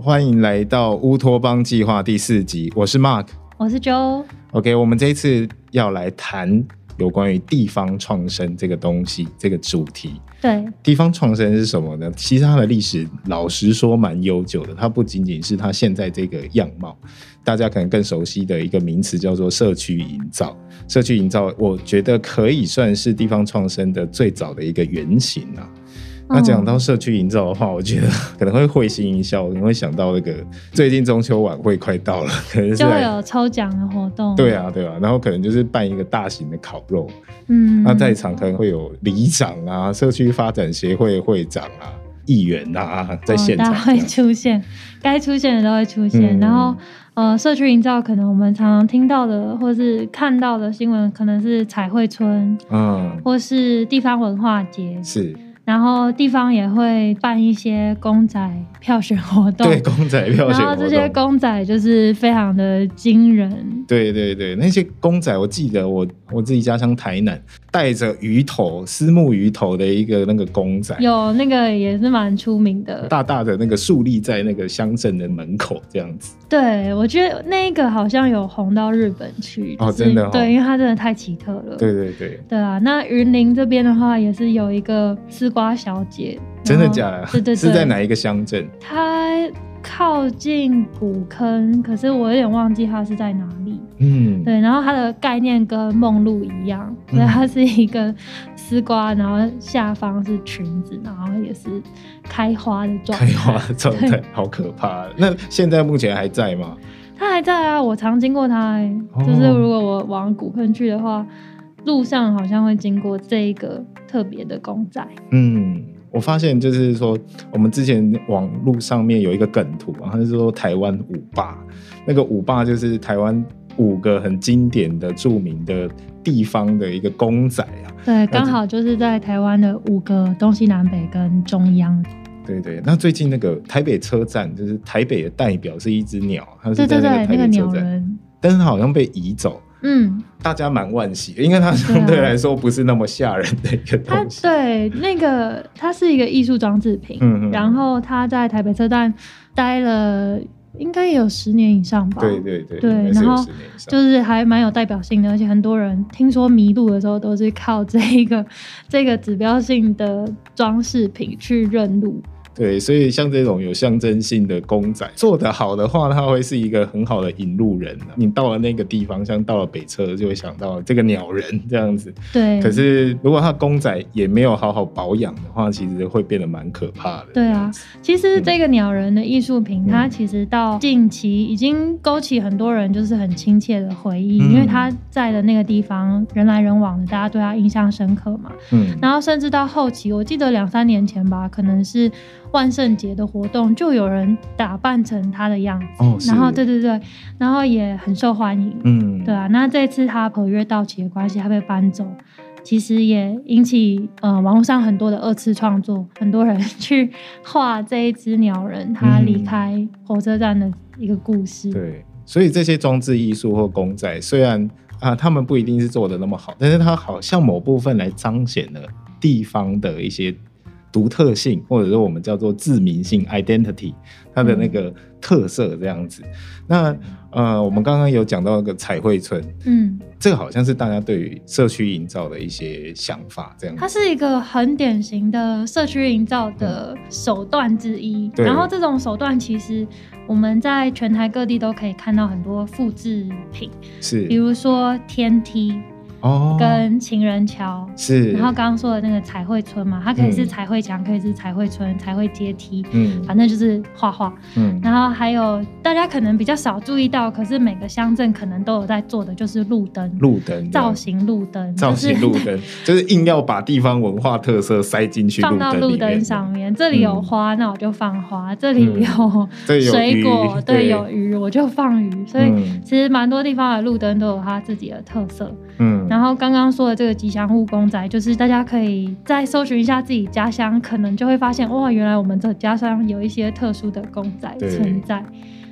欢迎来到乌托邦计划第四集，我是 Mark，我是 Joe。OK，我们这一次要来谈有关于地方创生这个东西，这个主题。对，地方创生是什么呢？其实它的历史，老实说蛮悠久的。它不仅仅是它现在这个样貌，大家可能更熟悉的一个名词叫做社区营造。社区营造，我觉得可以算是地方创生的最早的一个原型啊。那讲到社区营造的话，我觉得 可能会会心一笑，可能会想到那个最近中秋晚会快到了，可能就会有抽奖的活动。对啊，对啊，然后可能就是办一个大型的烤肉，嗯，那在场可能会有里长啊、社区发展协会会长啊、议员啊在现场会出现，该出现的都会出现。然后呃，社区营造可能我们常常听到的或是看到的新闻，可能是彩绘村，嗯，或是地方文化节，是。然后地方也会办一些公仔票选活动，对公仔票选，然后这些公仔就是非常的惊人。对对对，那些公仔，我记得我我自己家乡台南。带着鱼头、丝木鱼头的一个那个公仔，有那个也是蛮出名的，大大的那个竖立在那个乡镇的门口这样子。对，我觉得那个好像有红到日本去哦，真的，对，因为它真的太奇特了。对对对，对啊，那云林这边的话也是有一个丝瓜小姐，真的假的？对对，是在哪一个乡镇？它。靠近古坑，可是我有点忘记它是在哪里。嗯，对，然后它的概念跟梦露一样，所以它是一个丝瓜，然后下方是裙子，然后也是开花的状态。开花的状态，好可怕。那现在目前还在吗？它还在啊，我常经过它。就是如果我往古坑去的话，路上好像会经过这一个特别的公仔。嗯。我发现就是说，我们之前网路上面有一个梗图啊，他是说台湾五霸，那个五霸就是台湾五个很经典的著名的地方的一个公仔啊。对，刚好就是在台湾的五个东西南北跟中央。对对，那最近那个台北车站，就是台北的代表是一只鸟，它是在那个台北车站，但是它好像被移走。嗯，大家蛮惋惜，因为它相对来说不是那么吓人的一个东西。对，那个它是一个艺术装置品，嗯然后它在台北车站待了应该有十年以上吧。对对对，对，然后就是还蛮有代表性的，而且很多人听说迷路的时候都是靠这一个这个指标性的装饰品去认路。对，所以像这种有象征性的公仔做得好的话，它会是一个很好的引路人。你到了那个地方，像到了北车，就会想到这个鸟人这样子。对。可是如果它公仔也没有好好保养的话，其实会变得蛮可怕的。对啊，其实这个鸟人的艺术品，它其实到近期已经勾起很多人就是很亲切的回忆，因为他在的那个地方人来人往的，大家对他印象深刻嘛。嗯。然后甚至到后期，我记得两三年前吧，可能是。万圣节的活动就有人打扮成他的样子，然后对对对，然后也很受欢迎，嗯，对啊。那这次他合约到期的关系，他被搬走，其实也引起呃网络上很多的二次创作，很多人去画这一只鸟人他离开火车站的一个故事。对，所以这些装置艺术或公仔，虽然啊他们不一定是做的那么好，但是它好像某部分来彰显了地方的一些。独特性，或者说我们叫做自明性 （identity），它的那个特色这样子。那呃，我们刚刚有讲到那个彩绘村，嗯，这个好像是大家对于社区营造的一些想法，这样。它是一个很典型的社区营造的手段之一。然后这种手段其实我们在全台各地都可以看到很多复制品，是，比如说天梯。哦，跟情人桥。是，然后刚刚说的那个彩绘村嘛，它可以是彩绘墙，可以是彩绘村、彩绘阶梯，嗯，反正就是画画，嗯，然后还有大家可能比较少注意到，可是每个乡镇可能都有在做的，就是路灯，路灯造型路灯，造型路灯，就是硬要把地方文化特色塞进去，放到路灯上面。这里有花，那我就放花；这里有水果，对，有鱼，我就放鱼。所以其实蛮多地方的路灯都有它自己的特色，嗯。然后刚刚说的这个吉祥物公仔，就是大家可以再搜寻一下自己家乡，可能就会发现哇，原来我们的家乡有一些特殊的公仔存在。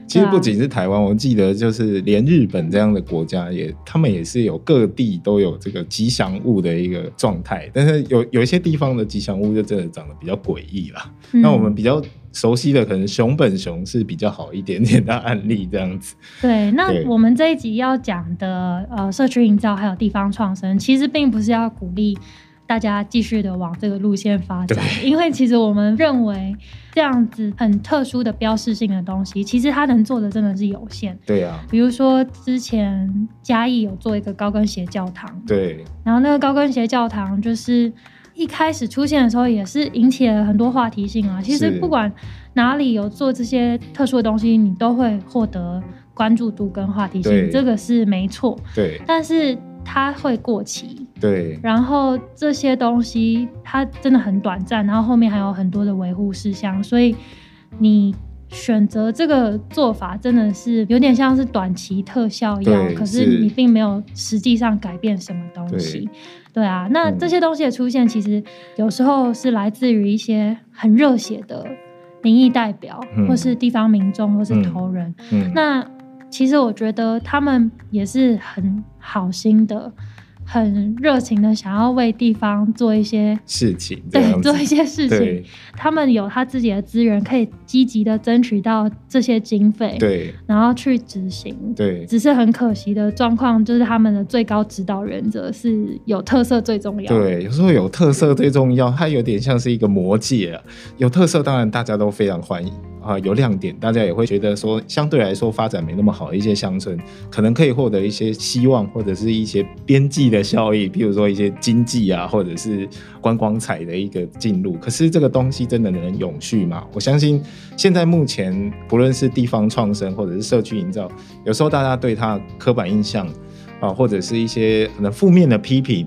其实不仅是台湾，我记得就是连日本这样的国家也，他们也是有各地都有这个吉祥物的一个状态，但是有有一些地方的吉祥物就真的长得比较诡异啦。那我们比较熟悉的可能熊本熊是比较好一点点的案例，这样子。对，那我们这一集要讲的呃，社区营造还有地方创生，其实并不是要鼓励。大家继续的往这个路线发展，因为其实我们认为这样子很特殊的标识性的东西，其实它能做的真的是有限。对啊，比如说之前嘉义有做一个高跟鞋教堂，对，然后那个高跟鞋教堂就是一开始出现的时候也是引起了很多话题性啊。其实不管哪里有做这些特殊的东西，你都会获得关注度跟话题性，这个是没错。对，但是。它会过期，对，然后这些东西它真的很短暂，然后后面还有很多的维护事项，所以你选择这个做法真的是有点像是短期特效药，可是你并没有实际上改变什么东西，对啊，那这些东西的出现其实有时候是来自于一些很热血的民意代表，或是地方民众，或是头人，那。其实我觉得他们也是很好心的。很热情的想要为地方做一些事情，对，做一些事情。他们有他自己的资源，可以积极的争取到这些经费，对，然后去执行。对，只是很可惜的状况，就是他们的最高指导原则是有特色最重要。对，有时候有特色最重要，它有点像是一个魔戒啊。有特色当然大家都非常欢迎啊，有亮点大家也会觉得说，相对来说发展没那么好的一些乡村，可能可以获得一些希望或者是一些边际的。效益，譬如说一些经济啊，或者是观光彩的一个进入，可是这个东西真的能永续吗？我相信现在目前不论是地方创生或者是社区营造，有时候大家对它刻板印象啊，或者是一些可能负面的批评，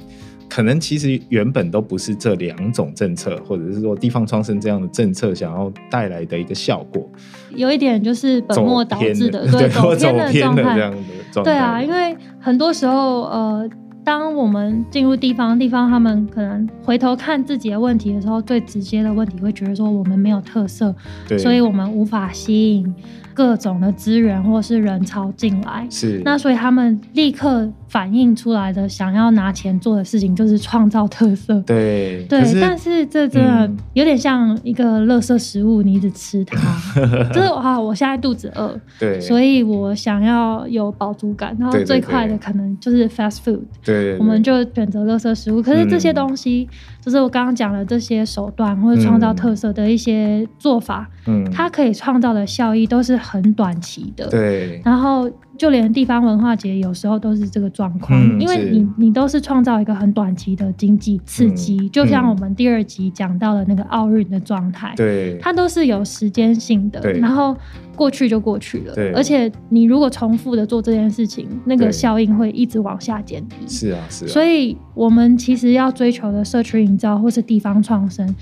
可能其实原本都不是这两种政策，或者是说地方创生这样的政策想要带来的一个效果。有一点就是本末倒置的，对，走偏的状态，这样的对啊，因为很多时候呃。当我们进入地方，地方他们可能回头看自己的问题的时候，最直接的问题会觉得说我们没有特色，所以我们无法吸引。各种的资源或是人潮进来，是那所以他们立刻反映出来的想要拿钱做的事情就是创造特色。对对，但是这真的有点像一个垃圾食物，你一直吃它，就是啊，我现在肚子饿，对，所以我想要有饱足感，然后最快的可能就是 fast food，对，我们就选择垃圾食物。可是这些东西，就是我刚刚讲的这些手段或者创造特色的一些做法，嗯，它可以创造的效益都是。很短期的，对，然后。就连地方文化节有时候都是这个状况，因为你你都是创造一个很短期的经济刺激，就像我们第二集讲到的那个奥运的状态，对，它都是有时间性的，然后过去就过去了，而且你如果重复的做这件事情，那个效应会一直往下减低，是啊是，所以我们其实要追求的社区营造或是地方创生。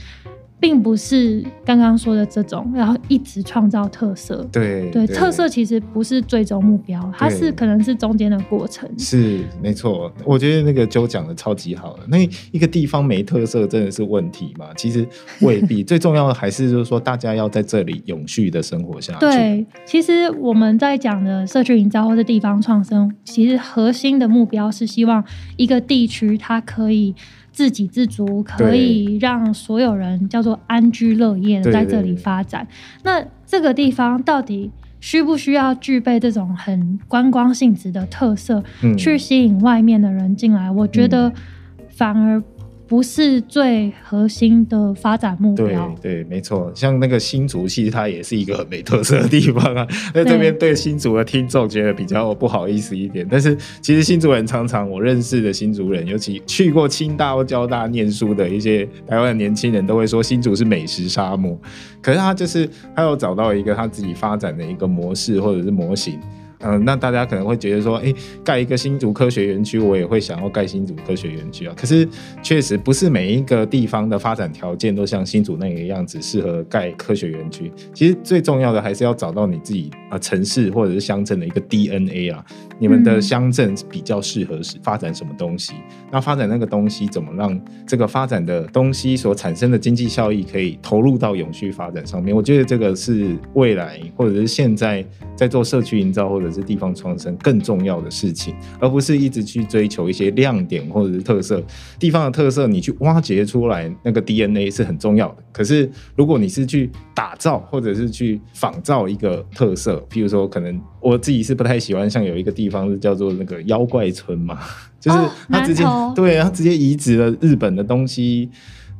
并不是刚刚说的这种，然后一直创造特色。对对，特色其实不是最终目标，它是可能是中间的过程。是没错，我觉得那个周讲的超级好了。那一个地方没特色真的是问题吗？其实未必，最重要的还是就是说大家要在这里永续的生活下去。对，其实我们在讲的社区营造或者地方创生，其实核心的目标是希望一个地区它可以。自给自足，可以让所有人叫做安居乐业的在这里发展。那这个地方到底需不需要具备这种很观光性质的特色，去吸引外面的人进来？我觉得反而。不是最核心的发展目标。对对，没错。像那个新竹，其实它也是一个很没特色的地方啊。那这边对新竹的听众觉得比较不好意思一点，但是其实新竹人常常我认识的新竹人，尤其去过清大或交大念书的一些台湾的年轻人，都会说新竹是美食沙漠。可是他就是他有找到一个他自己发展的一个模式或者是模型。嗯，那大家可能会觉得说，哎，盖一个新竹科学园区，我也会想要盖新竹科学园区啊。可是确实不是每一个地方的发展条件都像新竹那个样子适合盖科学园区。其实最重要的还是要找到你自己啊城市或者是乡镇的一个 DNA 啊，你们的乡镇比较适合是发展什么东西？那发展那个东西怎么让这个发展的东西所产生的经济效益可以投入到永续发展上面？我觉得这个是未来或者是现在在做社区营造或者是地方创生更重要的事情，而不是一直去追求一些亮点或者是特色。地方的特色你去挖掘出来，那个 DNA 是很重要的。可是如果你是去打造或者是去仿造一个特色，譬如说，可能我自己是不太喜欢，像有一个地方是叫做那个妖怪村嘛，就是他直接对，他直接移植了日本的东西。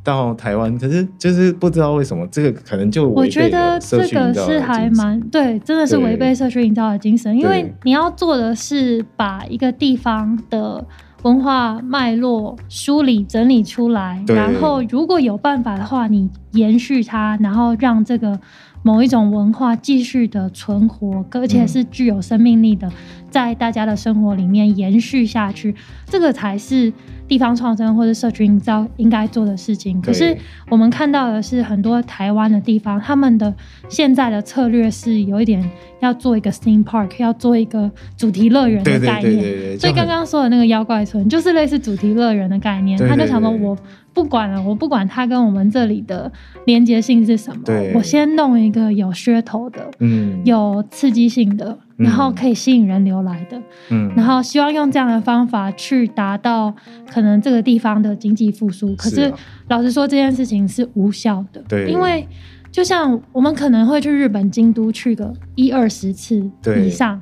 到台湾，可是就是不知道为什么，这个可能就我觉得这个是还蛮对，真的是违背社区营造的精神。因为你要做的是把一个地方的文化脉络梳理整理出来，然后如果有办法的话，你延续它，然后让这个某一种文化继续的存活，而且是具有生命力的，在大家的生活里面延续下去，这个才是。地方创生或者社群营造应该做的事情，可是我们看到的是很多台湾的地方，他们的现在的策略是有一点要做一个 theme park，要做一个主题乐园的概念。所以刚刚说的那个妖怪村就是类似主题乐园的概念，他就想说我。不管了，我不管它跟我们这里的连接性是什么，我先弄一个有噱头的，嗯，有刺激性的，然后可以吸引人流来的，嗯，然后希望用这样的方法去达到可能这个地方的经济复苏。可是老实说，这件事情是无效的，对，因为就像我们可能会去日本京都去个一二十次以上。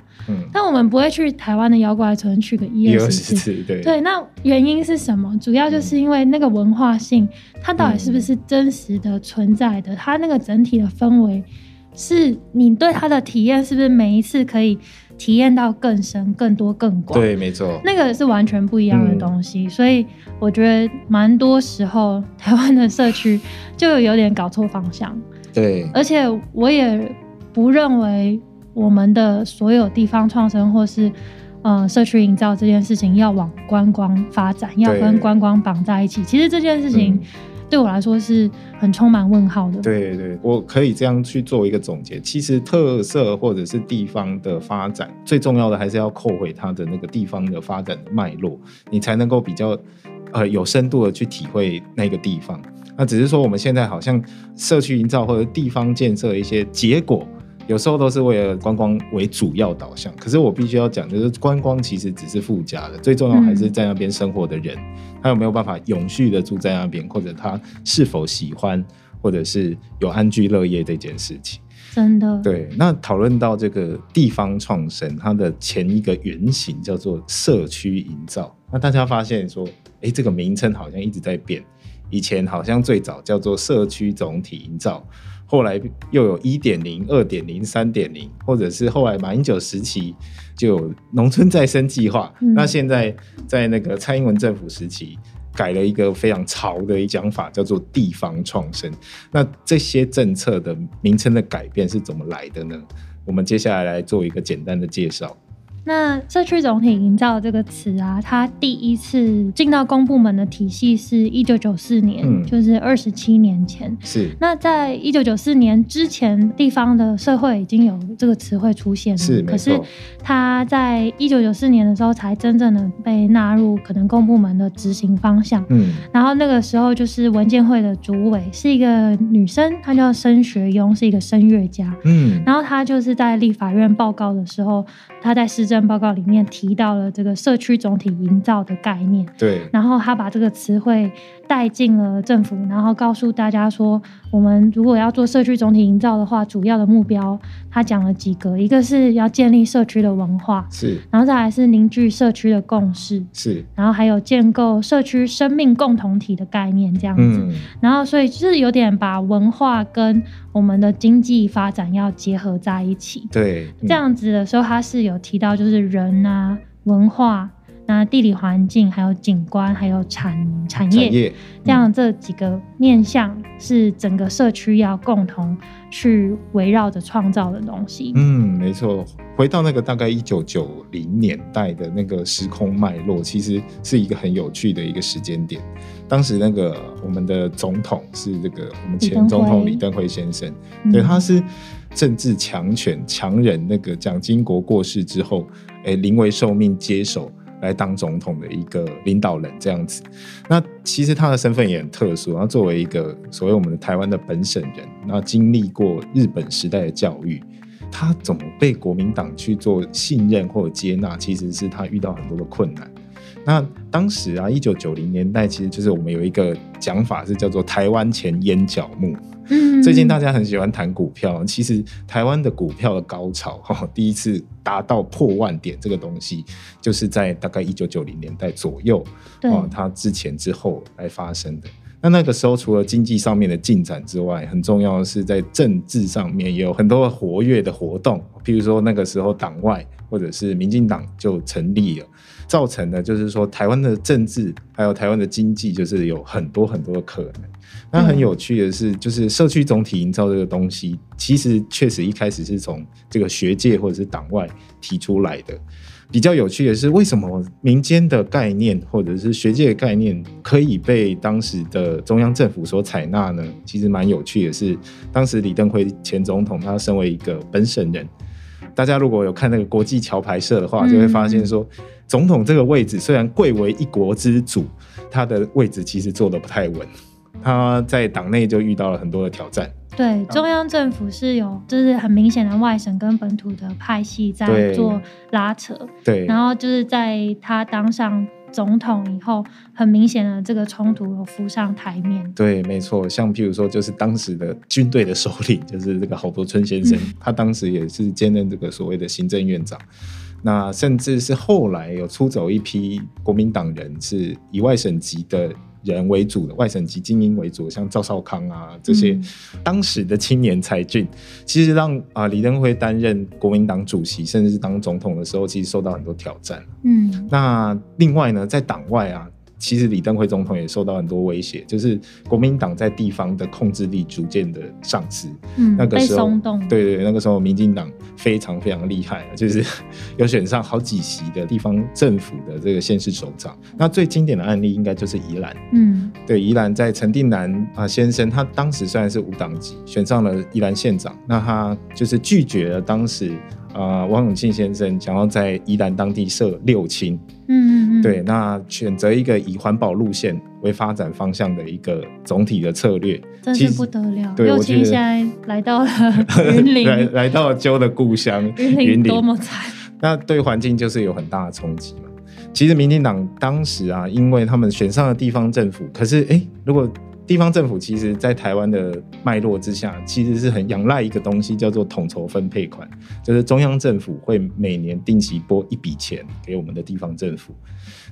但我们不会去台湾的妖怪村去个一二十次，对对。那原因是什么？主要就是因为那个文化性，它到底是不是真实的存在的？它那个整体的氛围，是你对它的体验是不是每一次可以体验到更深、更多、更广？对，没错，那个是完全不一样的东西。所以我觉得蛮多时候台湾的社区就有点搞错方向。对，而且我也不认为。我们的所有地方创生或是呃社区营造这件事情，要往观光发展，要跟观光绑在一起。其实这件事情对我来说是很充满问号的。对对，我可以这样去做一个总结。其实特色或者是地方的发展，最重要的还是要扣回它的那个地方的发展的脉络，你才能够比较呃有深度的去体会那个地方。那只是说我们现在好像社区营造或者地方建设一些结果。有时候都是为了观光为主要导向，可是我必须要讲，就是观光其实只是附加的，最重要还是在那边生活的人，他有没有办法永续的住在那边，或者他是否喜欢，或者是有安居乐业这件事情。真的。对，那讨论到这个地方创生，它的前一个原型叫做社区营造，那大家发现说，哎，这个名称好像一直在变，以前好像最早叫做社区总体营造。后来又有一点零、二点零、三点零，或者是后来马英九时期就有农村再生计划。那现在在那个蔡英文政府时期，改了一个非常潮的一讲法，叫做地方创生。那这些政策的名称的改变是怎么来的呢？我们接下来来做一个简单的介绍。那社区总体营造这个词啊，它第一次进到公部门的体系是一九九四年，就是二十七年前。是。那在一九九四年之前，地方的社会已经有这个词汇出现了。是，可是它在一九九四年的时候才真正的被纳入可能公部门的执行方向。嗯。然后那个时候就是文件会的主委是一个女生，她叫申学庸，是一个声乐家。嗯。然后她就是在立法院报告的时候，她在市政。报告里面提到了这个社区总体营造的概念，对，然后他把这个词汇带进了政府，然后告诉大家说，我们如果要做社区总体营造的话，主要的目标，他讲了几个，一个是要建立社区的文化，是，然后再来是凝聚社区的共识，是，然后还有建构社区生命共同体的概念，这样子，然后所以就是有点把文化跟我们的经济发展要结合在一起，对，这样子的时候，他是有提到就。就是人啊，文化，那地理环境、还有景观、还有产产业，产业这样这几个面向是整个社区要共同去围绕着创造的东西。嗯，没错。回到那个大概一九九零年代的那个时空脉络，其实是一个很有趣的一个时间点。当时那个我们的总统是这个我们前总统李登辉先生，对，他是政治强权强人，那个蒋经国过世之后，哎，临危受命接手来当总统的一个领导人这样子。那其实他的身份也很特殊，他作为一个所谓我们的台湾的本省人，然后经历过日本时代的教育。他怎么被国民党去做信任或者接纳，其实是他遇到很多的困难。那当时啊，一九九零年代，其实就是我们有一个讲法是叫做“台湾前烟角木”。嗯，最近大家很喜欢谈股票，其实台湾的股票的高潮哈，第一次达到破万点这个东西，就是在大概一九九零年代左右，啊，它之前之后来发生的。那那个时候，除了经济上面的进展之外，很重要的是在政治上面也有很多活跃的活动。譬如说，那个时候党外或者是民进党就成立了，造成的就是说台湾的政治还有台湾的经济，就是有很多很多的可能。那很有趣的是，就是社区总体营造这个东西，其实确实一开始是从这个学界或者是党外提出来的。比较有趣的是，为什么民间的概念或者是学界的概念可以被当时的中央政府所采纳呢？其实蛮有趣的是，当时李登辉前总统他身为一个本省人，大家如果有看那个国际桥牌社的话，就会发现说，总统这个位置虽然贵为一国之主，他的位置其实坐的不太稳，他在党内就遇到了很多的挑战。对，中央政府是有，就是很明显的外省跟本土的派系在做拉扯。对，然后就是在他当上总统以后，很明显的这个冲突有浮上台面。对，没错，像譬如说，就是当时的军队的首领，就是这个郝柏村先生，他当时也是兼任这个所谓的行政院长。那甚至是后来有出走一批国民党人，是以外省籍的。人为主的外省籍精英为主，像赵少康啊这些当时的青年才俊，其实让啊李登辉担任国民党主席，甚至是当总统的时候，其实受到很多挑战。嗯，那另外呢，在党外啊。其实李登辉总统也受到很多威胁，就是国民党在地方的控制力逐渐的丧失。嗯，那个时候，对对，那个时候民进党非常非常厉害，就是有选上好几席的地方政府的这个县市首长。那最经典的案例应该就是宜兰。嗯，对，宜兰在陈定南啊先生，他当时虽然是无党籍，选上了宜兰县长，那他就是拒绝了当时。啊，王永庆先生想要在宜兰当地设六轻，嗯嗯嗯，对，那选择一个以环保路线为发展方向的一个总体的策略，真是不得了。六轻现在来到了 云林，来来到了鸠的故乡 云林，多么惨！那对环境就是有很大的冲击嘛。其实民进党当时啊，因为他们选上了地方政府，可是哎，如果地方政府其实，在台湾的脉络之下，其实是很仰赖一个东西，叫做统筹分配款，就是中央政府会每年定期拨一笔钱给我们的地方政府。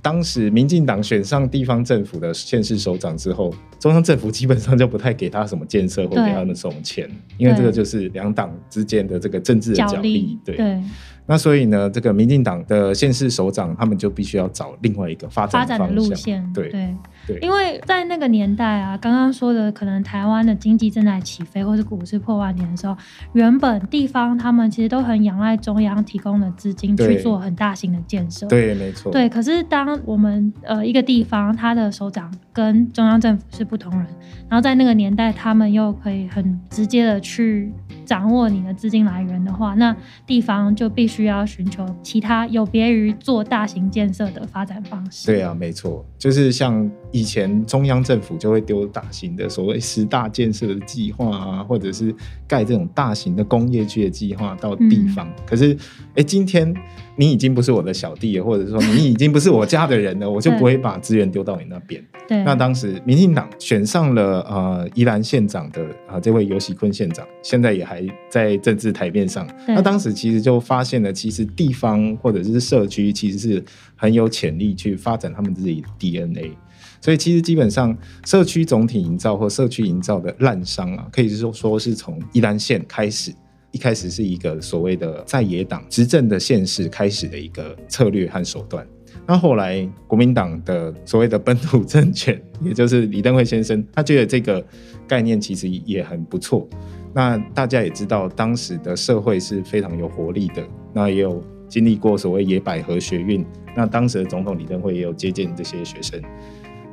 当时民进党选上地方政府的县市首长之后，中央政府基本上就不太给他什么建设或给他们什么钱，因为这个就是两党之间的这个政治的角力。对。那所以呢，这个民进党的县市首长，他们就必须要找另外一个发展的路线。对对对，因为在那个年代啊，刚刚说的，可能台湾的经济正在起飞，或是股市破万点的时候，原本地方他们其实都很仰赖中央提供的资金去做很大型的建设。对，没错。对，可是当我们呃一个地方，他的首长跟中央政府是不同人，然后在那个年代，他们又可以很直接的去。掌握你的资金来源的话，那地方就必须要寻求其他有别于做大型建设的发展方式。对啊，没错，就是像以前中央政府就会丢大型的所谓十大建设的计划啊，或者是盖这种大型的工业区的计划到地方。可是，哎，今天。你已经不是我的小弟了，或者说你已经不是我家的人了，我就不会把资源丢到你那边。对，那当时民进党选上了呃宜兰县长的啊这位尤喜坤县长，现在也还在政治台面上。那当时其实就发现了，其实地方或者是社区其实是很有潜力去发展他们自己的 DNA。所以其实基本上社区总体营造或社区营造的滥觞啊，可以说说是从宜兰县开始。一开始是一个所谓的在野党执政的县市开始的一个策略和手段，那后来国民党的所谓的本土政权，也就是李登辉先生，他觉得这个概念其实也很不错。那大家也知道，当时的社会是非常有活力的，那也有经历过所谓野百合学运。那当时的总统李登辉也有接见这些学生，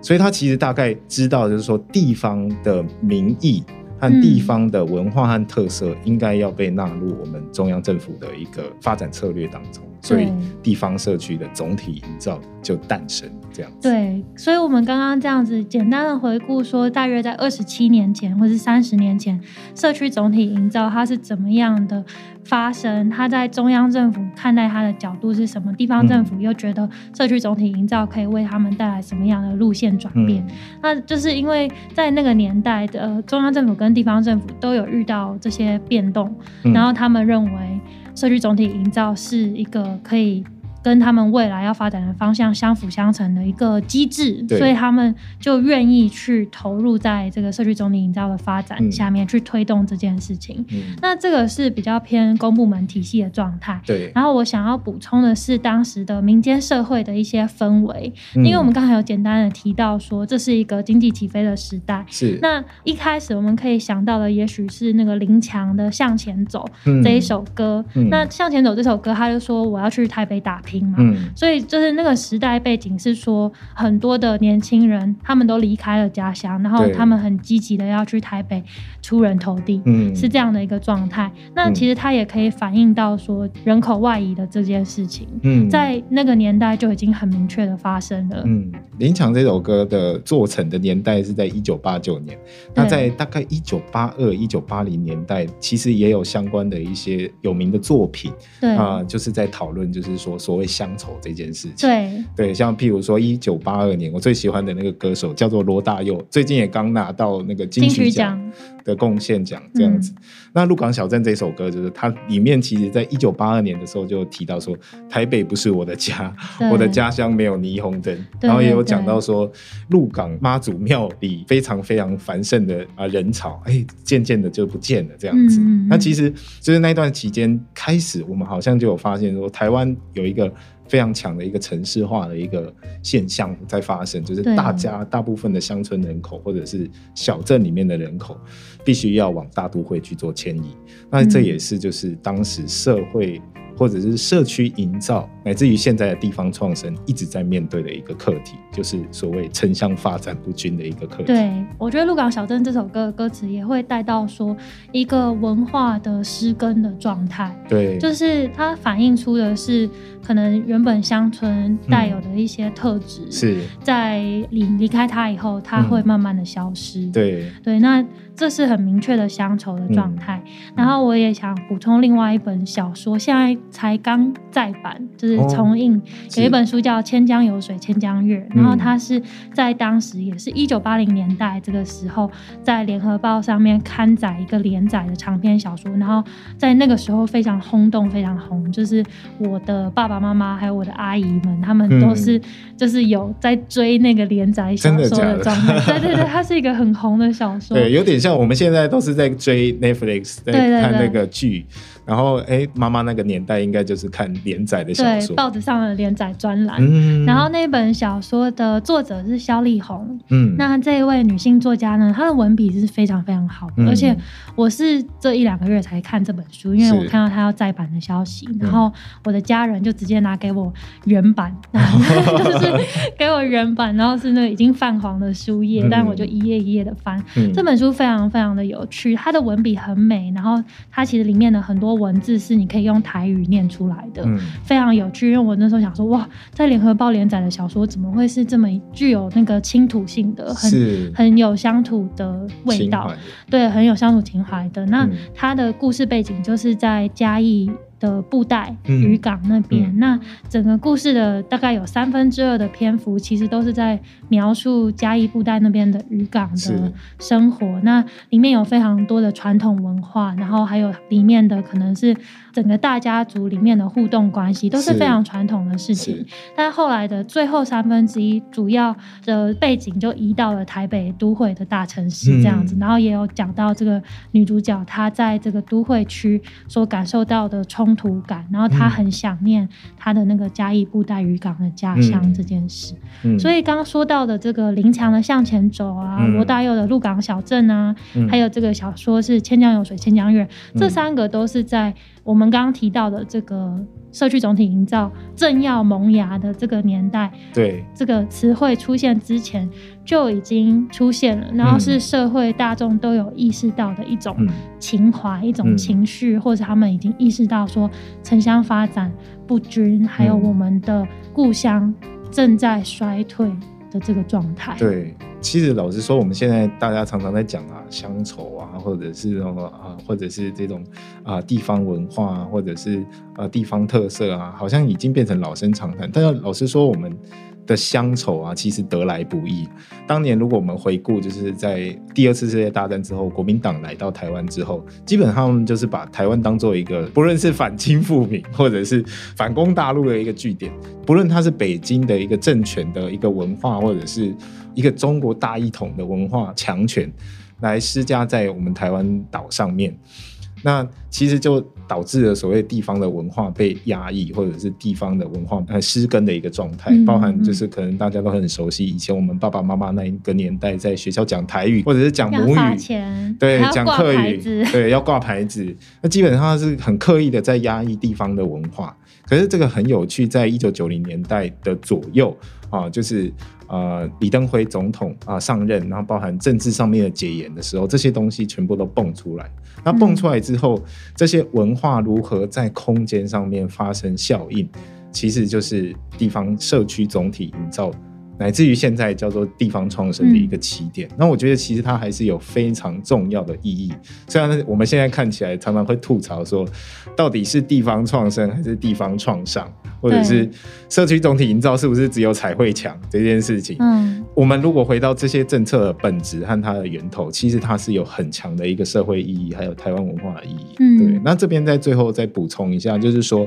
所以他其实大概知道，就是说地方的民意和地方的文化和特色，应该要被纳入我们中央政府的一个发展策略当中。所以地方社区的总体营造就诞生这样子。对，所以我们刚刚这样子简单的回顾说，大约在二十七年前或是三十年前，社区总体营造它是怎么样的发生？它在中央政府看待它的角度是什么？地方政府又觉得社区总体营造可以为他们带来什么样的路线转变？那就是因为在那个年代的中央政府跟地方政府都有遇到这些变动，然后他们认为。社区总体营造是一个可以。跟他们未来要发展的方向相辅相成的一个机制，所以他们就愿意去投入在这个社区总体营造的发展下面去推动这件事情。那这个是比较偏公部门体系的状态。对。然后我想要补充的是当时的民间社会的一些氛围，因为我们刚才有简单的提到说这是一个经济起飞的时代。是。那一开始我们可以想到的，也许是那个林强的《向前走》这一首歌。那《向前走》这首歌，他就说我要去台北打。嗯，所以就是那个时代背景是说，很多的年轻人他们都离开了家乡，然后他们很积极的要去台北出人头地，嗯，是这样的一个状态。那其实它也可以反映到说人口外移的这件事情，嗯，在那个年代就已经很明确的发生了。嗯，林强这首歌的做成的年代是在一九八九年，那在大概一九八二、一九八零年代，其实也有相关的一些有名的作品，对。啊，就是在讨论，就是说所谓乡愁这件事情，对对，像譬如说一九八二年，我最喜欢的那个歌手叫做罗大佑，最近也刚拿到那个金曲奖的贡献奖这样子。那《鹿港小镇》这首歌，就是它里面其实在一九八二年的时候就提到说，台北不是我的家，我的家乡没有霓虹灯，然后也有讲到说，鹿港妈祖庙里非常非常繁盛的啊人潮，哎，渐渐的就不见了这样子。那其实就是那段期间开始，我们好像就有发现说，台湾有一个。非常强的一个城市化的一个现象在发生，就是大家大部分的乡村人口或者是小镇里面的人口，必须要往大都会去做迁移。那这也是就是当时社会。或者是社区营造，乃至于现在的地方创生，一直在面对的一个课题，就是所谓城乡发展不均的一个课题。对，我觉得《鹿港小镇》这首歌的歌词也会带到说一个文化的失根的状态。对，就是它反映出的是可能原本乡村带有的一些特质，是在离离开它以后，它会慢慢的消失。对，对，那。这是很明确的乡愁的状态。然后我也想补充另外一本小说，现在才刚再版，就是重印，有一本书叫《千江有水千江月》。然后它是在当时也是一九八零年代这个时候，在联合报上面刊载一个连载的长篇小说。然后在那个时候非常轰动，非常红。就是我的爸爸妈妈还有我的阿姨们，他们都是就是有在追那个连载小说的状态。对对对，它是一个很红的小说，对，有点像。我们现在都是在追 Netflix，在看那个剧。然后，哎，妈妈那个年代应该就是看连载的小说，对，报纸上的连载专栏。嗯，然后那本小说的作者是肖丽红。嗯，那这一位女性作家呢，她的文笔是非常非常好的。而且我是这一两个月才看这本书，因为我看到她要再版的消息，然后我的家人就直接拿给我原版，就是给我原版，然后是那个已经泛黄的书页，但我就一页一页的翻。这本书非常非常的有趣，它的文笔很美，然后它其实里面的很多。文字是你可以用台语念出来的，非常有趣。因为我那时候想说，哇，在联合报连载的小说怎么会是这么具有那个倾土性的，很很有乡土的味道，对，很有乡土情怀的。那它的故事背景就是在嘉义。的布袋渔港那边，那整个故事的大概有三分之二的篇幅，其实都是在描述嘉义布袋那边的渔港的生活。那里面有非常多的传统文化，然后还有里面的可能是整个大家族里面的互动关系，都是非常传统的事情。但后来的最后三分之一，主要的背景就移到了台北都会的大城市这样子，然后也有讲到这个女主角她在这个都会区所感受到的冲。突感，然后她很想念她的那个嘉义布袋渔港的家乡嗯。这件事。嗯。所以刚刚说到的这个林强的向前走啊，嗯。罗大佑的鹿港小镇啊，嗯。还有这个小说是千江有水千江月，这嗯三个都是在我们刚刚提到的这个社区总体营造正要萌芽的这个年代，对，这个词汇出现之前就已经出现了，然后是社会大众都有意识到的一种嗯。情怀、一种嗯。情绪，或者他们已经意识到说城乡发展不均，还有嗯。我们的故乡正在衰退的这个状态。对，其实老实说，我们现在大家常常在讲啊乡愁啊，或者是什么啊，或者是这种啊地方文化，或者是啊地方特色啊，好像已经变成老生常谈。但是老实说，我们的乡愁啊，其实得来不易。当年如果我们回顾，就是在第二次世界大战之后，国民党来到台湾之后，基本上就是把台湾当做一个，不论是反清复明，或者是反攻大陆的一个据点，不论它是北京的一个政权的一个文化，或者是一个中国大一统的文化强权，来施加在我们台湾岛上面。那其实就导致了所谓地方的文化被压抑，或者是地方的文化呃失根的一个状态，嗯包含就是可能大家都很熟悉，以前我们爸爸妈妈那一个年代在学校讲台语，或者是讲母语，对讲客语对，要挂牌子。那基本上是很刻意的在压抑地方的文化。可是这个很有趣，在一九九零年代的左右啊，就是呃李登辉总统啊上任，然后包含政治上面的解严的时候，这些东西全部都蹦出来。那蹦出来之后，这些文化如何在空间上面发生效应，其实就是地方社区总体营造。乃至于现在叫做地方创生的一个起点，那我觉得其实它还是有非常重要的意义。虽然我们现在看起来常常会吐槽说，到底是地方创生还是地方创伤，或者是社区总体营造是不是只有彩绘墙这件事情？嗯我们如果回到这些政策的本质和它的源头，其实它是有很强的一个社会意义，还有台湾文化的意义。嗯对。那这边在最后再补充一下，就是说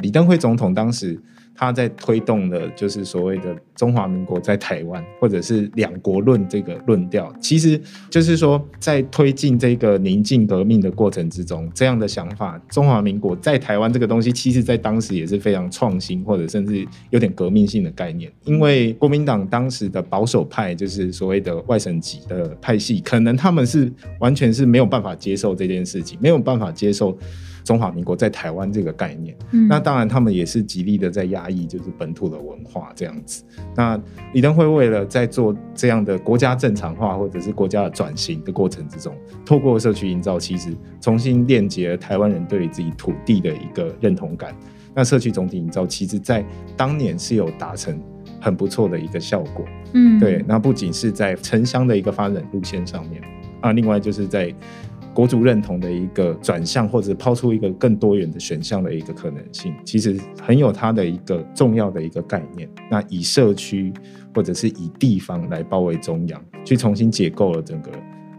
李登辉总统当时他在推动的，就是所谓的中华民国在台湾，或者是两国论这个论调，其实就是说在推进这个宁静革命的过程之中，这样的想法，中华民国在台湾这个东西，其实在当时也是非常创新，或者甚至有点革命性的概念。因为国民党当时的保守派，就是所谓的外省籍的派系，可能他们是完全是没有办法接受这件事情，没有办法接受中华民国在台湾这个概念。嗯，那当然，他们也是极力的在压抑，就是本土的文化这样子。那李登辉为了在做这样的国家正常化或者是国家的转型的过程之中，透过社区营造，其实重新链接了台湾人对于自己土地的一个认同感。那社区总体营造，其实在当年是有达成很不错的一个效果。嗯对，那不仅是在城乡的一个发展路线上面啊，另外就是在国族认同的一个转向，或者抛出一个更多元的选项的一个可能性，其实很有它的一个重要的一个概念。那以社区或者是以地方来包围中央，去重新解构了整个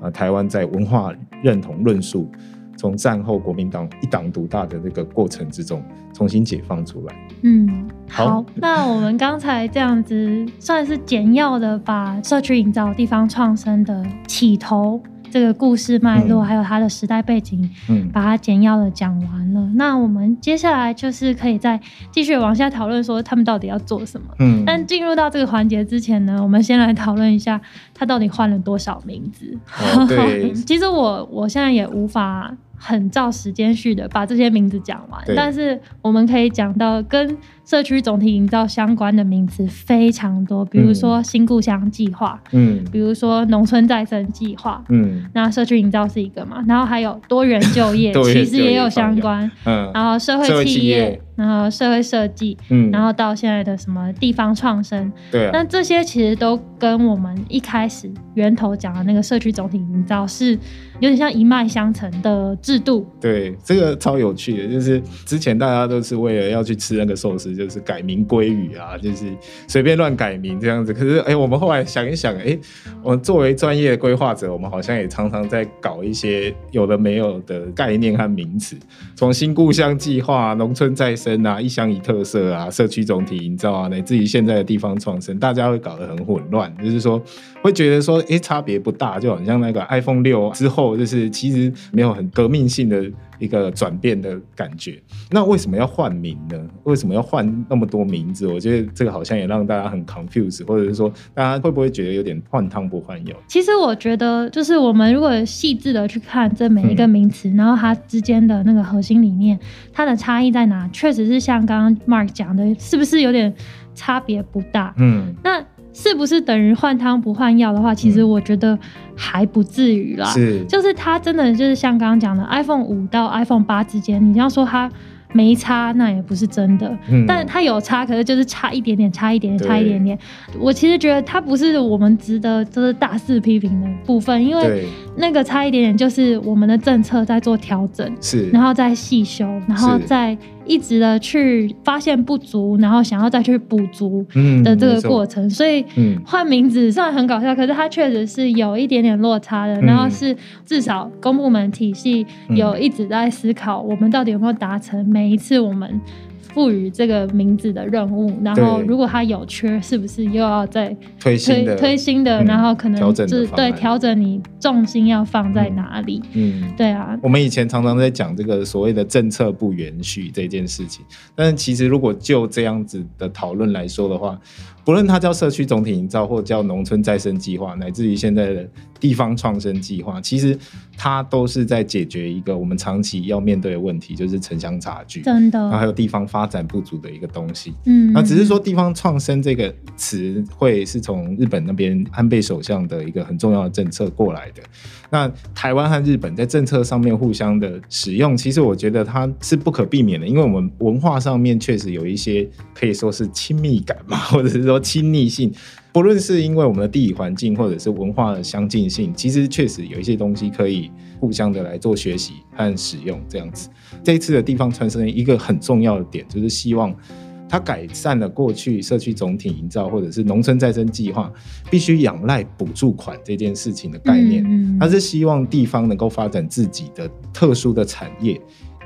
呃台湾在文化认同论述。从战后国民党一党独大的那个过程之中，重新解放出来。嗯，好，那我们刚才这样子算是简要的把社区营造、地方创生的起头这个故事脉络，嗯还有它的时代背景，嗯，把它简要的讲完了。那我们接下来就是可以再继续往下讨论，说他们到底要做什么。嗯，但进入到这个环节之前呢，我们先来讨论一下他到底换了多少名字。哦对 其实我我现在也无法很照时间序的把这些名字讲完，但是我们可以讲到跟社区总体营造相关的名词非常多，比如说新故乡计划，嗯。比如说农村再生计划。嗯。那社区营造是一个嘛，然后还有多元就业，其实也有相关，嗯。然后社会企企业业，然后社会设计，嗯，然后到现在的什么地方创生，对啊，那这些其实都跟我们一开始源头讲的那个社区总体营造是有点像一脉相承的制度。对，这个超有趣的，就是之前大家都是为了要去吃那个寿司，就是改名归语啊，就是随便乱改名这样子。可是，哎，我们后来想一想，哎，我们作为专业规划者，我们好像也常常在搞一些有的没有的概念和名词，从新故乡计划、农村再生啊、一乡一特色啊、社区总体营造啊，乃至于现在的地方创生，大家会搞得很混乱，就是说会觉得说，哎，差别不大，就好像那个 iPhone 六之后，就是其实没有很革命性的一个转变的感觉。那为什么要换名呢？为什么要换那么多名字？我觉得这个好像也让大家很 confused，或者是说，大家会不会觉得有点换汤不换药？其实我觉得，就是我们如果细致的去看这每一个名词，然后它之间的那个核心理念，它的差异在哪？确实是像刚刚 Mark 讲的，是不是有点差别不大？嗯，那。是不是等于换汤不换药的话？其实我觉得还不至于啦。是，就是它真的就是像刚刚讲的，iPhone 五到 iPhone 八之间，你要说它没差，那也不是真的。嗯。但它有差，可是就是差一点点，差一点点，差一点点。我其实觉得它不是我们值得就是大肆批评的部分，因为那个差一点点就是我们的政策在做调整，是，然后再细修，然后再。一直的去发现不足，然后想要再去补足的这个过程，所以换名字虽然很搞笑，可是它确实是有一点点落差的。然后是至少公部门体系有一直在思考，我们到底有没有达成每一次我们。赋予这个名字的任务，然后如果它有缺，是不是又要再推新的？推新的，然后可能是对调整你重心要放在哪里？嗯，对啊。我们以前常常在讲这个所谓的政策不延续这件事情，但是其实如果就这样子的讨论来说的话。不论它叫社区总体营造，或叫农村再生计划，乃至于现在的地方创生计划，其实它都是在解决一个我们长期要面对的问题，就是城乡差距，真的，然后还有地方发展不足的一个东西。嗯，那只是说地方创生这个词汇是从日本那边安倍首相的一个很重要的政策过来的。那台湾和日本在政策上面互相的使用，其实我觉得它是不可避免的，因为我们文化上面确实有一些可以说是亲密感嘛，或者是说。亲昵性，不论是因为我们的地理环境，或者是文化的相近性，其实确实有一些东西可以互相的来做学习和使用。这样子，这一次的地方传承一个很重要的点，就是希望它改善了过去社区总体营造或者是农村再生计划必须仰赖补助款这件事情的概念。它是希望地方能够发展自己的特殊的产业，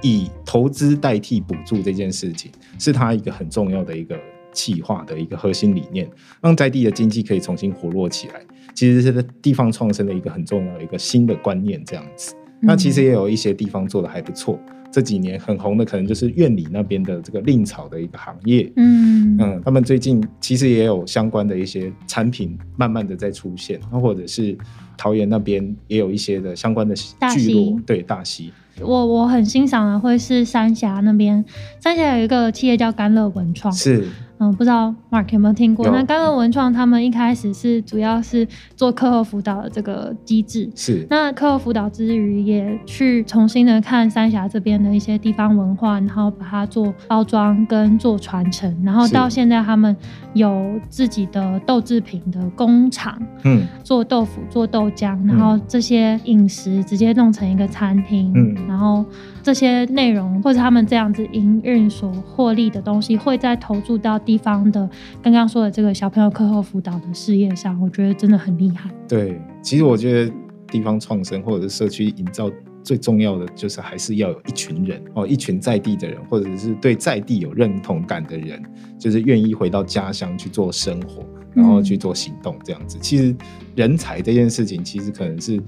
以投资代替补助这件事情，是它一个很重要的一个。气化的一个核心理念，让在地的经济可以重新活络起来，其实是地方创生的一个很重要的一个新的观念。这样子，那其实也有一些地方做的还不错。这几年很红的，可能就是院里那边的这个令草的一个行业。嗯嗯，他们最近其实也有相关的一些产品慢慢的在出现，那或者是桃园那边也有一些的相关的聚落，对大溪。我我很欣赏的会是三峡那边，三峡有一个企业叫甘乐文创，是。嗯，不知道 Mark 有没有听过？那甘乐文创他们一开始是主要是做课后辅导的这个机制。是。那课后辅导之余，也去重新的看三峡这边的一些地方文化，然后把它做包装跟做传承，然后到现在他们有自己的豆制品的工厂，嗯，做豆腐、做豆浆，然后这些饮食直接弄成一个餐厅，嗯，然后这些内容或者他们这样子营运所获利的东西，会再投注到。地方的刚刚说的这个小朋友课后辅导的事业上，我觉得真的很厉害。对，其实我觉得地方创生或者是社区营造最重要的，就是还是要有一群人哦，一群在地的人，或者是对在地有认同感的人，就是愿意回到家乡去做生活，然后去做行动这样子。其实人才这件事情，其实可能是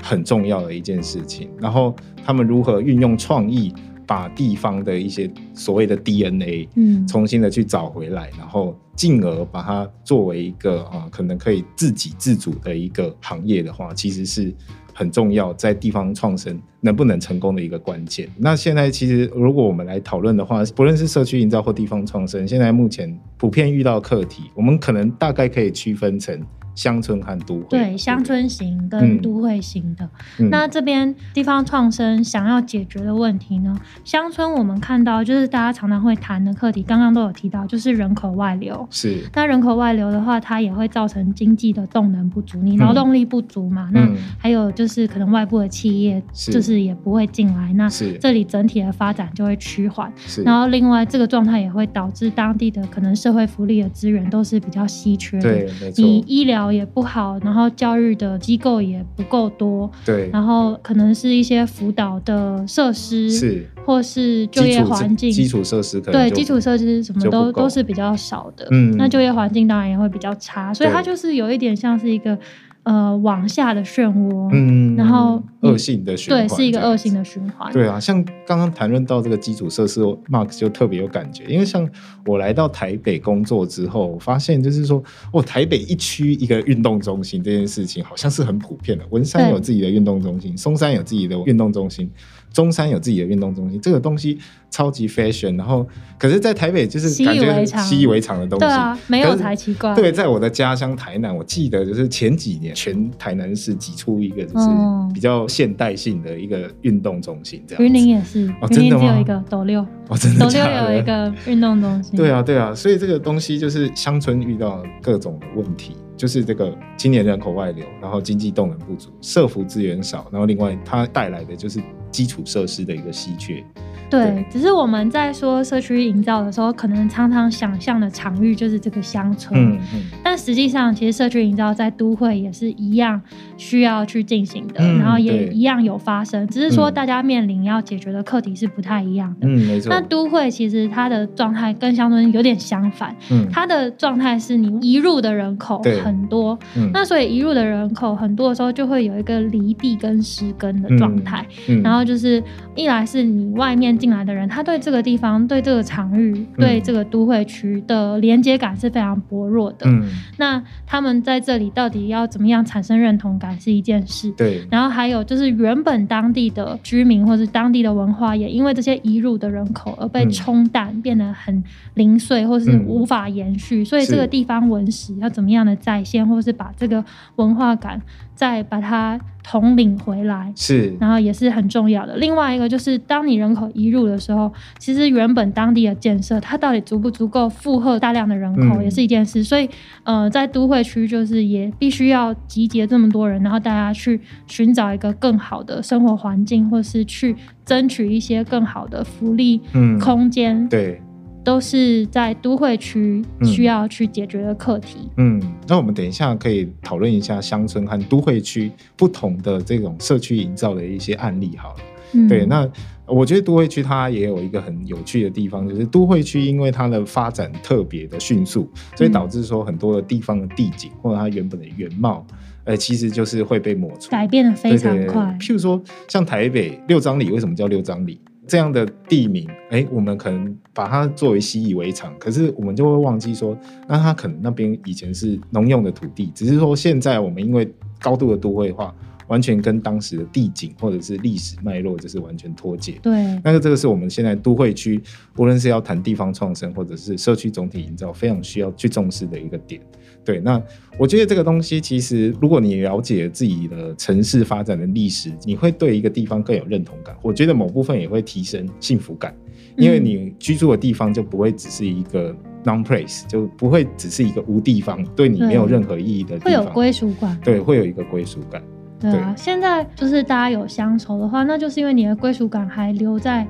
很重要的一件事情。然后他们如何运用创意？把地方的一些所谓的 DNA，嗯，重新的去找回来，然后进而把它作为一个啊，可能可以自给自足的一个行业的话，其实是很重要，在地方创生能不能成功的一个关键。那现在其实如果我们来讨论的话，不论是社区营造或地方创生，现在目前普遍遇到课题，我们可能大概可以区分成。乡村和都会对乡村型跟都会型的，那这边地方创生想要解决的问题呢？乡村我们看到就是大家常常会谈的课题，刚刚都有提到，就是人口外流。是那人口外流的话，它也会造成经济的动能不足，你劳动力不足嘛？那还有就是可能外部的企业就是也不会进来，那这里整体的发展就会趋缓。然后另外这个状态也会导致当地的可能社会福利的资源都是比较稀缺的，对，你医疗。条也不好，然后教育的机构也不够多，对，然后可能是一些辅导的设施，是。或是就业环境，基础设施可能对基础设施什么都都是比较少的，嗯。那就业环境当然也会比较差，所以对。它就是有一点像是一个呃往下的漩涡，嗯，然后恶性的循环，对，是一个恶性的。循环，对啊，像刚刚谈论到这个基础设施，Mark 就特别有感觉，因为像我来到台北工作之后，我发现就是说，哦，台北一区一个运动中心这件事情，好像是很普遍的。文山有自己的运动中心，松山有自己的运动中心，中山有自己的运动中心，这个东西超级 fashion。然后，可是，在台北就是感觉习以为常的东西。对啊，没有才奇怪，对，在我的家乡台南，我记得就是前几年全台南市挤出一个就是哦比较现代性的一个运动中心，这样子。云林也是，哦真的吗只有一个斗六，哦，真的斗六？有一个运动中心，对啊，对啊，所以这个东西就是乡村遇到各种的问题，就是这个青年人口外流，然后经济动能不足，社服资源少，然后另外它带来的就是基础设施的一个稀缺。对对，只是我们在说社区营造的时候，可能常常想象的场域就是这个乡村，嗯嗯，但实际上，其实社区营造在都会也是一样需要去进行的，嗯然后也一样有发生，只是说嗯。大家面临要解决的课题是不太一样的。嗯，没错。那。都会其实它的状态跟乡村有点相反，嗯，它的状态是你移入的人口很多，嗯。那所以移入的人口很多的时候，就会有一个离地跟失根的状态。嗯。然后就是一来是你外面进来的人，他对这个地方、对这个场域、嗯对这个都会区的连接感是非常薄弱的。嗯，那他们在这里到底要怎么样产生认同感是一件事。对，然后还有就是原本当地的居民或是当地的文化，也因为这些移入的人口而被嗯冲淡，变得很零碎或是嗯无法延续。所以这个地方文史要怎么样的再现，或是把这个文化感再把它统领回来。是，然后也是很重要的。另外一个就是，当你人口移入的时候，其实原本当地的建设，它到底足不足够负荷大量的人口，嗯也是一件事。所以，呃，在都会区，就是也必须要集结这么多人，然后大家去寻找一个更好的生活环境，或是去争取一些更好的福利嗯，空间，对，都是在都会区嗯需要去解决的课题。嗯，那我们等一下可以讨论一下乡村和都会区不同的这种社区营造的一些案例好了。嗯，对，那我觉得都会区它也有一个很有趣的地方，就是都会区因为它的发展特别的迅速，所以导致说很多的地方的地景或者它原本的原貌，呃，其实就是会被抹除。改变的非常对对对快。譬如说，像台北六张里为什么叫六张里？这样的地名，哎，我们可能把它作为习以为常，可是我们就会忘记说，那它可能那边以前是农用的土地，只是说现在我们因为高度的都会化，完全跟当时的地景或者是历史脉络就是完全脱节。对，那个这个是我们现在都会区，无论是要谈地方创生或者是社区总体营造，非常需要去重视的一个点。对，那我觉得这个东西其实，如果你了解自己的城市发展的历史，你会对一个地方更有认同感。我觉得某部分也会提升幸福感，因为嗯你居住的地方就不会只是一个 non place，就不会只是一个无地方，对你没有任何意义的地会有方。归属感。对，会有一个归属感。对啊，现在就是大家有乡愁的话，那就是因为你的归属感还留在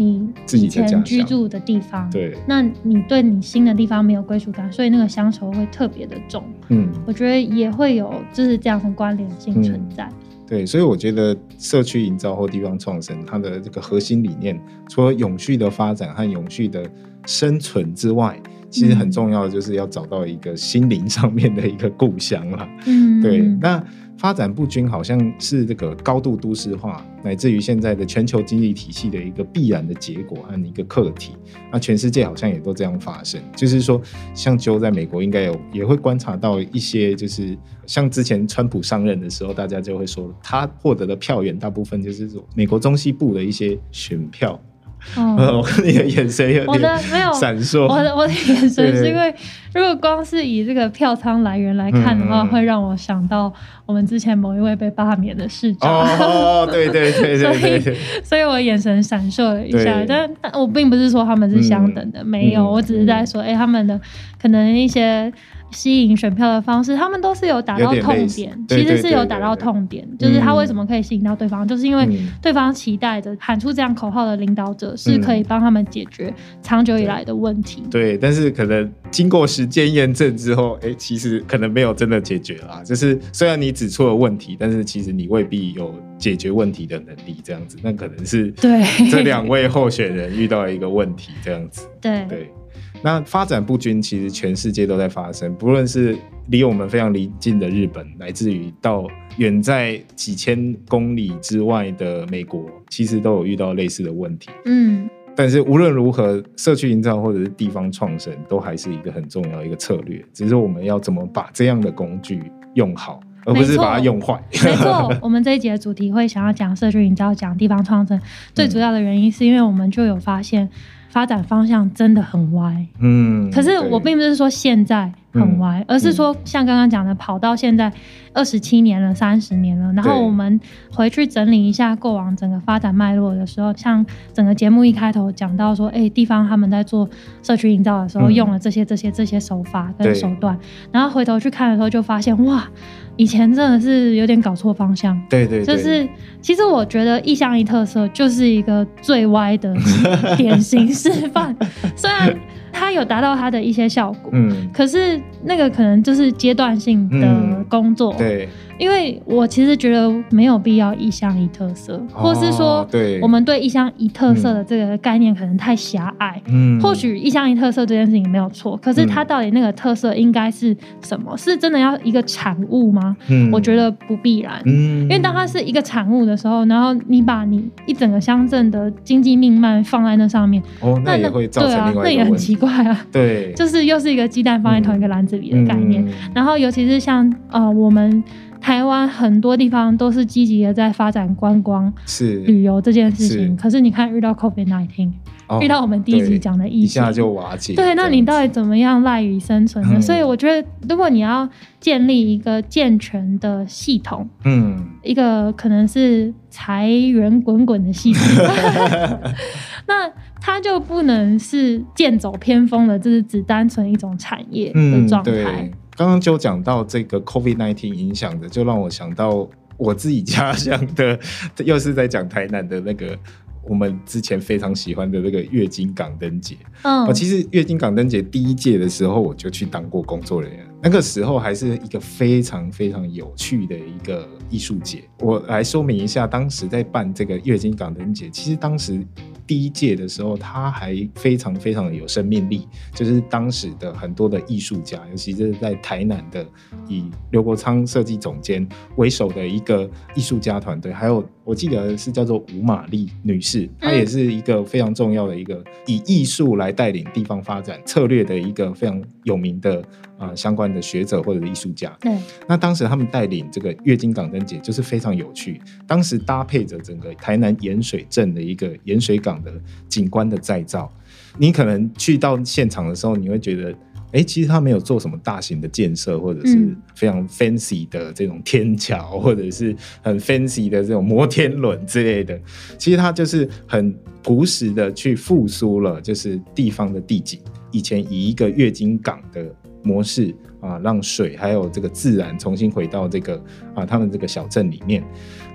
你以前居住的地方。，对，那你对你新的地方没有归属感，所以那个乡愁会特别的重。嗯。我觉得也会有就是这样的关联性存在。对，所以我觉得社区营造或地方创生，它的这个核心理念，除了永续的发展和永续的生存之外，其实很重要的就是要找到一个心灵上面的一个故乡了。嗯，对，那发展不均好像是这个高度都市化，乃至于现在的全球经济体系的一个必然的结果和一个课题。那全世界好像也都这样发生，就是说，像揪在美国应该有也会观察到一些，就是像之前川普上任的时候，大家就会说他获得的票源大部分就是说美国中西部的一些选票。哦，我看你的眼神有我的点没有。闪烁。我的我的眼神是因为，如果光是以这个票仓来源来看的话，嗯嗯嗯会让我想到我们之前某一位被罢免的市长。哦，对对对对对对，所以我眼神闪烁了一下，但但我并不是说他们是相等的，没有，嗯我只是在说，哎、他们的可能一些吸引选票的方式，他们都是有打到痛点，其实是有打到痛点。就是他为什么可以吸引到对方，就是因为对方期待着喊出这样口号的领导者是可以帮他们解决长久以来的问题。对，但是可能经过时间验证之后，哎，其实可能没有真的解决啦。就是虽然你指出了问题，但是其实你未必有解决问题的能力。这样子，那可能是对这两位候选人遇到了一个问题。这样子，对对。那发展不均，其实全世界都在发生，不论是离我们非常离近的日本，乃至于到远在几千公里之外的美国，其实都有遇到类似的问题。嗯，但是无论如何，社区营造或者是地方创生，都还是一个很重要的一个策略。只是我们要怎么把这样的工具用好，而不是把它用坏。没错，我们这一节的主题会想要讲社区营造，讲地方创生，最主要的原因是因为我们就有发现。发展方向真的很歪，嗯，可是我并不是说现在很歪，而是说像刚刚讲的，跑到现在二十七年了，三十年了，然后我们回去整理一下过往整个发展脉络的时候，像整个节目一开头讲到说，哎，地方他们在做社区营造的时候用了这些这些这些手法跟手段，然后回头去看的时候就发现，哇。以前真的是有点搞错方向，对对，就是其实我觉得意向一特色就是一个最歪的 典型示范，虽然它有达到它的一些效果，嗯，可是那个可能就是阶段性的工作，对。因为我其实觉得没有必要一乡一特色，或是说，我们对一乡一特色的这个概念可能太狭隘。嗯，或许一乡一特色这件事情没有错，可是它到底那个特色应该是什么？是真的要一个产物吗？嗯，我觉得不必然。嗯，因为当它是一个产物的时候，然后你把你一整个乡镇的经济命脉放在那上面，哦，那也会造成另外那也很奇怪啊。对，就是又是一个鸡蛋放在同一个篮子里的概念。然后尤其是像呃我们。台湾很多地方都是积极的在发展观光、是旅游这件事情，可是你看遇到 COVID nineteen，遇到我们第一集讲的疫情，一下就瓦解。对，那你到底怎么样赖以生存呢？所以我觉得，如果你要建立一个健全的系统，嗯，一个可能是财源滚滚的系统，那它就不能是剑走偏锋的，就是只单纯一种产业的状态。刚刚就讲到这个 COVID nineteen 影响的，就让我想到我自己家乡的，又是在讲台南的那个我们之前非常喜欢的那个月经港灯节。嗯，其实月经港灯节第一届的时候，我就去当过工作人员，那个时候还是一个非常非常有趣的一个艺术节。我来说明一下，当时在办这个月经港灯节，其实当时。第一届的时候，他还非常非常有生命力，就是当时的很多的艺术家，尤其是在台南的以刘国昌设计总监为首的一个艺术家团队，还有我记得是叫做吴玛丽女士，她也是一个非常重要的一个以艺术来带领地方发展策略的一个非常有名的。啊，相关的学者或者艺术家，对，那当时他们带领这个月经港灯节，就是非常有趣。当时搭配着整个台南盐水镇的一个盐水港的景观的再造，你可能去到现场的时候，你会觉得，哎，其实他没有做什么大型的建设，或者是非常 fancy 的这种天桥，或者是很 fancy 的这种摩天轮之类的。其实它就是很朴实的去复苏了，就是地方的地景。以前以一个月经港的模式啊，让水还有这个自然重新回到这个啊，他们这个小镇里面，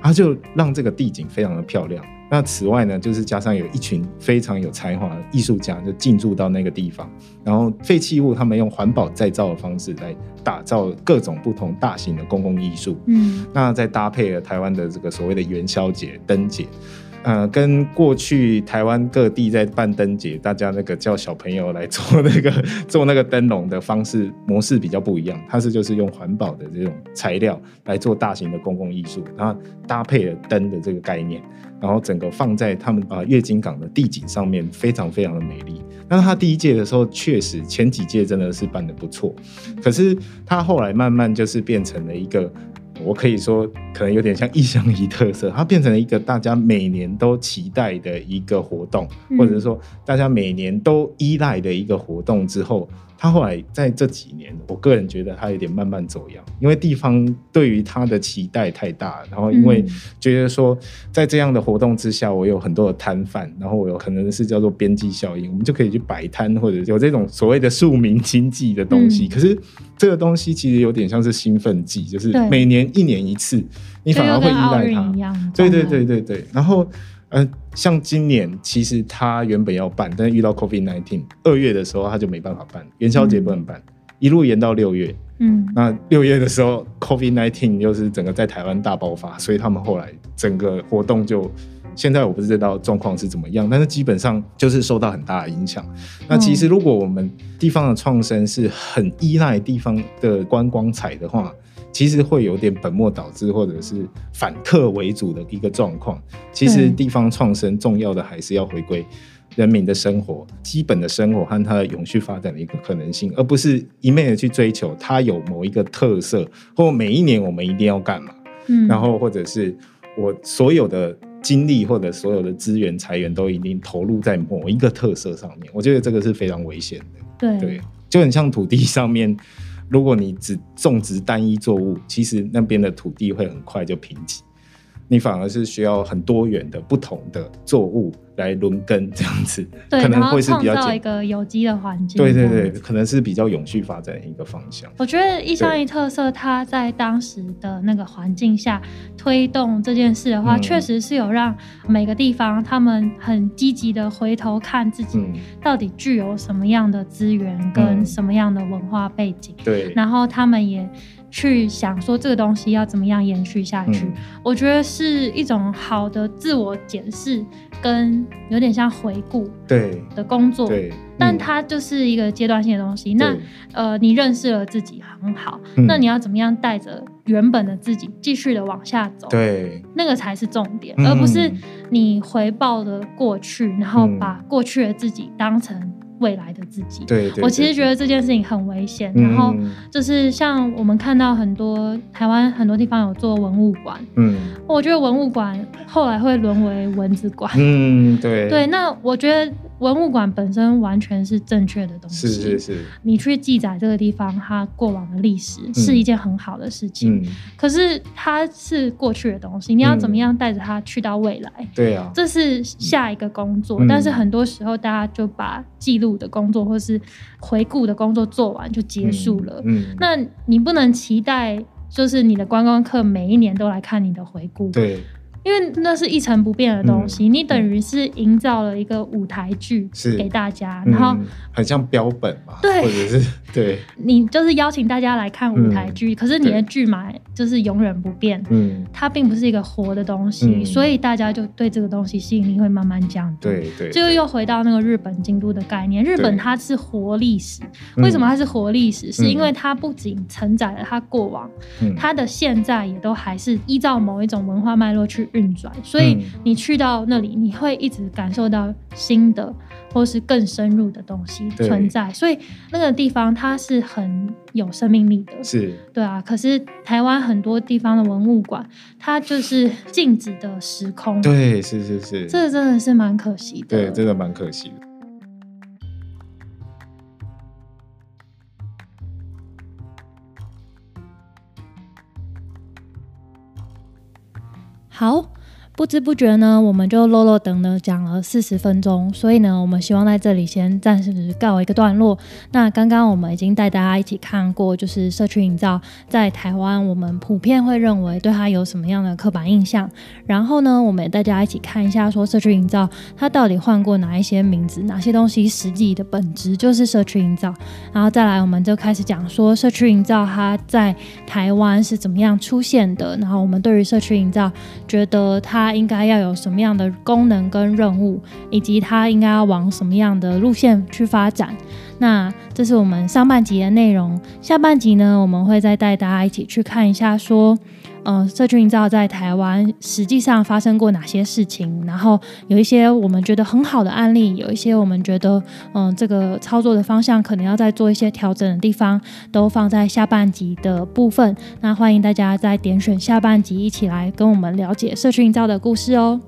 他就让这个地景非常的漂亮。那此外呢，就是加上有一群非常有才华的艺术家就进驻到那个地方，然后废弃物他们用环保再造的方式来打造各种不同大型的公共艺术。嗯，那再搭配了台湾的这个所谓的元宵节灯节。呃，跟过去台湾各地在办灯节，大家那个叫小朋友来做那个做那个灯笼的方式模式比较不一样，它是就是用环保的这种材料来做大型的公共艺术，然后搭配了灯的这个概念，然后整个放在他们啊月经港的地景上面，非常非常的美丽。那他第一届的时候，确实前几届真的是办的不错，可是他后来慢慢就是变成了一个。我可以说，可能有点像异乡一特色，它变成了一个大家每年都期待的一个活动，或者是说大家每年都依赖的一个活动之后。他后来在这几年，我个人觉得他有点慢慢走样，因为地方对于他的期待太大，然后因为觉得说在这样的活动之下，我有很多的摊贩，然后我有可能是叫做边际效应，我们就可以去摆摊或者有这种所谓的庶民经济的东西。可是这个东西其实有点像是兴奋剂，就是每年一年一次，你反而会依赖它。对对对对对，然后。嗯，像今年其实他原本要办，但是遇到 COVID nineteen，二月的时候他就没办法办，元宵节不能办，一路延到六月。嗯，那六月的时候 COVID nineteen 又是整个在台湾大爆发，所以他们后来整个活动就现在我不知道状况是怎么样，但是基本上就是受到很大的影响。那其实如果我们地方的创生是很依赖地方的观光彩的话。其实会有点本末倒置，或者是反客为主的一个状况。其实地方创生重要的还是要回归人民的生活、基本的生活和它的永续发展的一个可能性，而不是一昧的去追求它有某一个特色，或每一年我们一定要干嘛。嗯，然后或者是我所有的精力或者所有的资源、财源都一定投入在某一个特色上面，我觉得这个是非常危险的。对，就很像土地上面。如果你只种植单一作物，其实那边的土地会很快就贫瘠，你反而是需要很多元的不同的作物。来轮耕这样子，可能会是比较创造一个有机的环境。对对对，可能是比较永续发展的一个方向。我觉得一乡一特色，它在当时的那个环境下推动这件事的话，确实是有让每个地方他们很积极的回头看自己到底具有什么样的资源跟什么样的文化背景。对，然后他们也。去想说这个东西要怎么样延续下去，我觉得是一种好的自我检视，跟有点像回顾对的工作。对，但它就是一个阶段性的东西。那呃，你认识了自己很好，那你要怎么样带着原本的自己继续的往下走？对，那个才是重点，而不是你回报的过去，然后把过去的自己当成。未来的自己，对，我其实觉得这件事情很危险。然后就是像我们看到很多台湾很多地方有做文物馆，嗯，我觉得文物馆后来会沦为文字馆，嗯，对，对。那我觉得文物馆本身完全是正确的东西，是是是。你去记载这个地方它过往的历史是一件很好的事情，可是它是过去的东西，你要怎么样带着它去到未来？对啊，这是下一个工作。但是很多时候大家就把记录。的工作或是回顾的工作做完就结束了，嗯，那你不能期待就是你的观光客每一年都来看你的回顾，对。因为那是一成不变的东西，你等于是营造了一个舞台剧给大家，然后很像标本嘛，对，或者是 对，你就是邀请大家来看舞台剧，可是你的剧嘛就是永远不变，嗯，它并不是一个活的东西，所以大家就对这个东西吸引力会慢慢降低，对对，就又回到那个日本京都的概念，日本它是活历史，为什么它是活历史？是因为它不仅承载了它过往，它的现在也都还是依照某一种文化脉络去。运转，所以你去到那里，你会一直感受到新的或是更深入的东西存在。所以那个地方它是很有生命力的，是对啊。可是台湾很多地方的文物馆，它就是静止的时空。对，是是是，这个真的是蛮可惜的。对，真的蛮可惜的。不知不觉呢，我们就落落等的讲了四十分钟，所以呢，我们希望在这里先暂时告一个段落。那刚刚我们已经带大家一起看过，就是社区营造在台湾，我们普遍会认为对它有什么样的刻板印象。然后呢，我们也大家一起看一下，说社区营造它到底换过哪一些名字，哪些东西实际的本质就是社区营造。然后再来，我们就开始讲说社区营造它在台湾是怎么样出现的。然后我们对于社区营造觉得它。应该要有什么样的功能跟任务，以及它应该要往什么样的路线去发展？那这是我们上半集的内容。下半集呢，我们会再带大家一起去看一下，说。嗯，社区营造在台湾实际上发生过哪些事情？然后有一些我们觉得很好的案例，有一些我们觉得嗯这个操作的方向可能要再做一些调整的地方，都放在下半集的部分。那欢迎大家再点选下半集，一起来跟我们了解社区营造的故事哦。